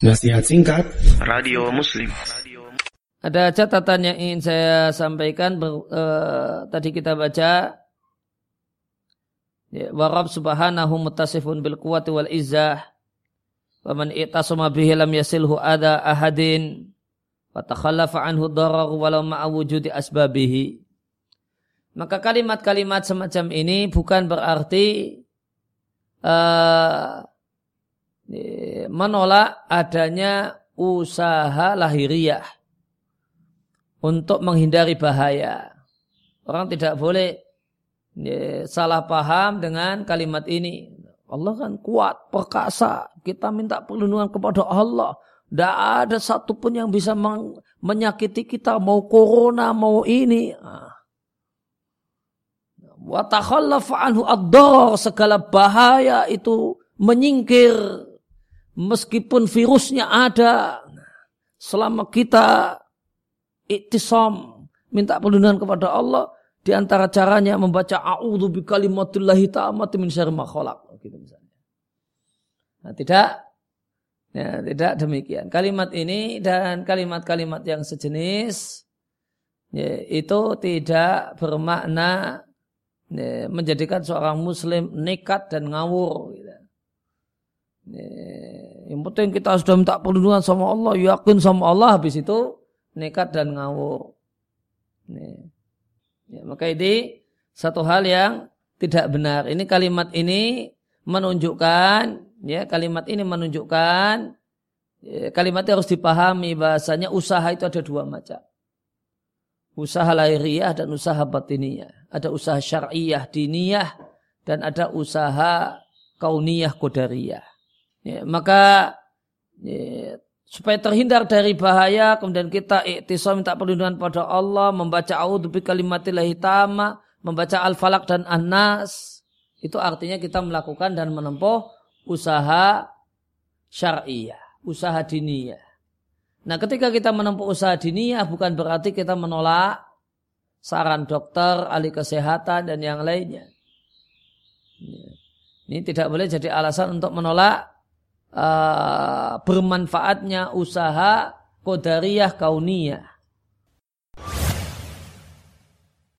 Nasihat singkat. Radio Muslim. Ada catatan yang ingin saya sampaikan ber, uh, Tadi kita baca. Ya, Warab subhanahu mutasifun bil quwati wal izzah. Waman i'tasama bihi lam yasilhu ada ahadin. Watakhallafa anhu darar walau ma'awujudi asbabihi. Maka kalimat-kalimat semacam ini bukan berarti uh, menolak adanya usaha lahiriah untuk menghindari bahaya. Orang tidak boleh ya, salah paham dengan kalimat ini. Allah kan kuat, perkasa. Kita minta perlindungan kepada Allah. Tidak ada satupun yang bisa menyakiti kita. Mau corona, mau ini. Wa ad Segala bahaya itu menyingkir meskipun virusnya ada, selama kita iktisam, minta perlindungan kepada Allah, di antara caranya membaca a'udzu bi kalimatillahi ta'amati min syarri ma khalaq gitu misalnya. Nah, tidak ya, tidak demikian. Kalimat ini dan kalimat-kalimat yang sejenis ya, itu tidak bermakna ya, menjadikan seorang muslim nekat dan ngawur gitu. Yang penting kita sudah minta perlindungan sama Allah, yakin sama Allah, habis itu nekat dan ngawur. Ya, maka ini satu hal yang tidak benar. Ini kalimat ini menunjukkan, ya kalimat ini menunjukkan, ya, kalimat harus dipahami bahasanya usaha itu ada dua macam. Usaha lahiriah dan usaha batiniyah. Ada usaha syariah diniyah dan ada usaha kauniyah kodariyah. Ya, maka ya, supaya terhindar dari bahaya kemudian kita iktisam minta perlindungan pada Allah membaca a'udzu bikalimatillahi tama membaca al-falaq dan an-nas itu artinya kita melakukan dan menempuh usaha syariah, usaha diniyah. Nah, ketika kita menempuh usaha diniyah bukan berarti kita menolak saran dokter, ahli kesehatan dan yang lainnya. Ini tidak boleh jadi alasan untuk menolak uh, bermanfaatnya usaha kodariyah kauniyah.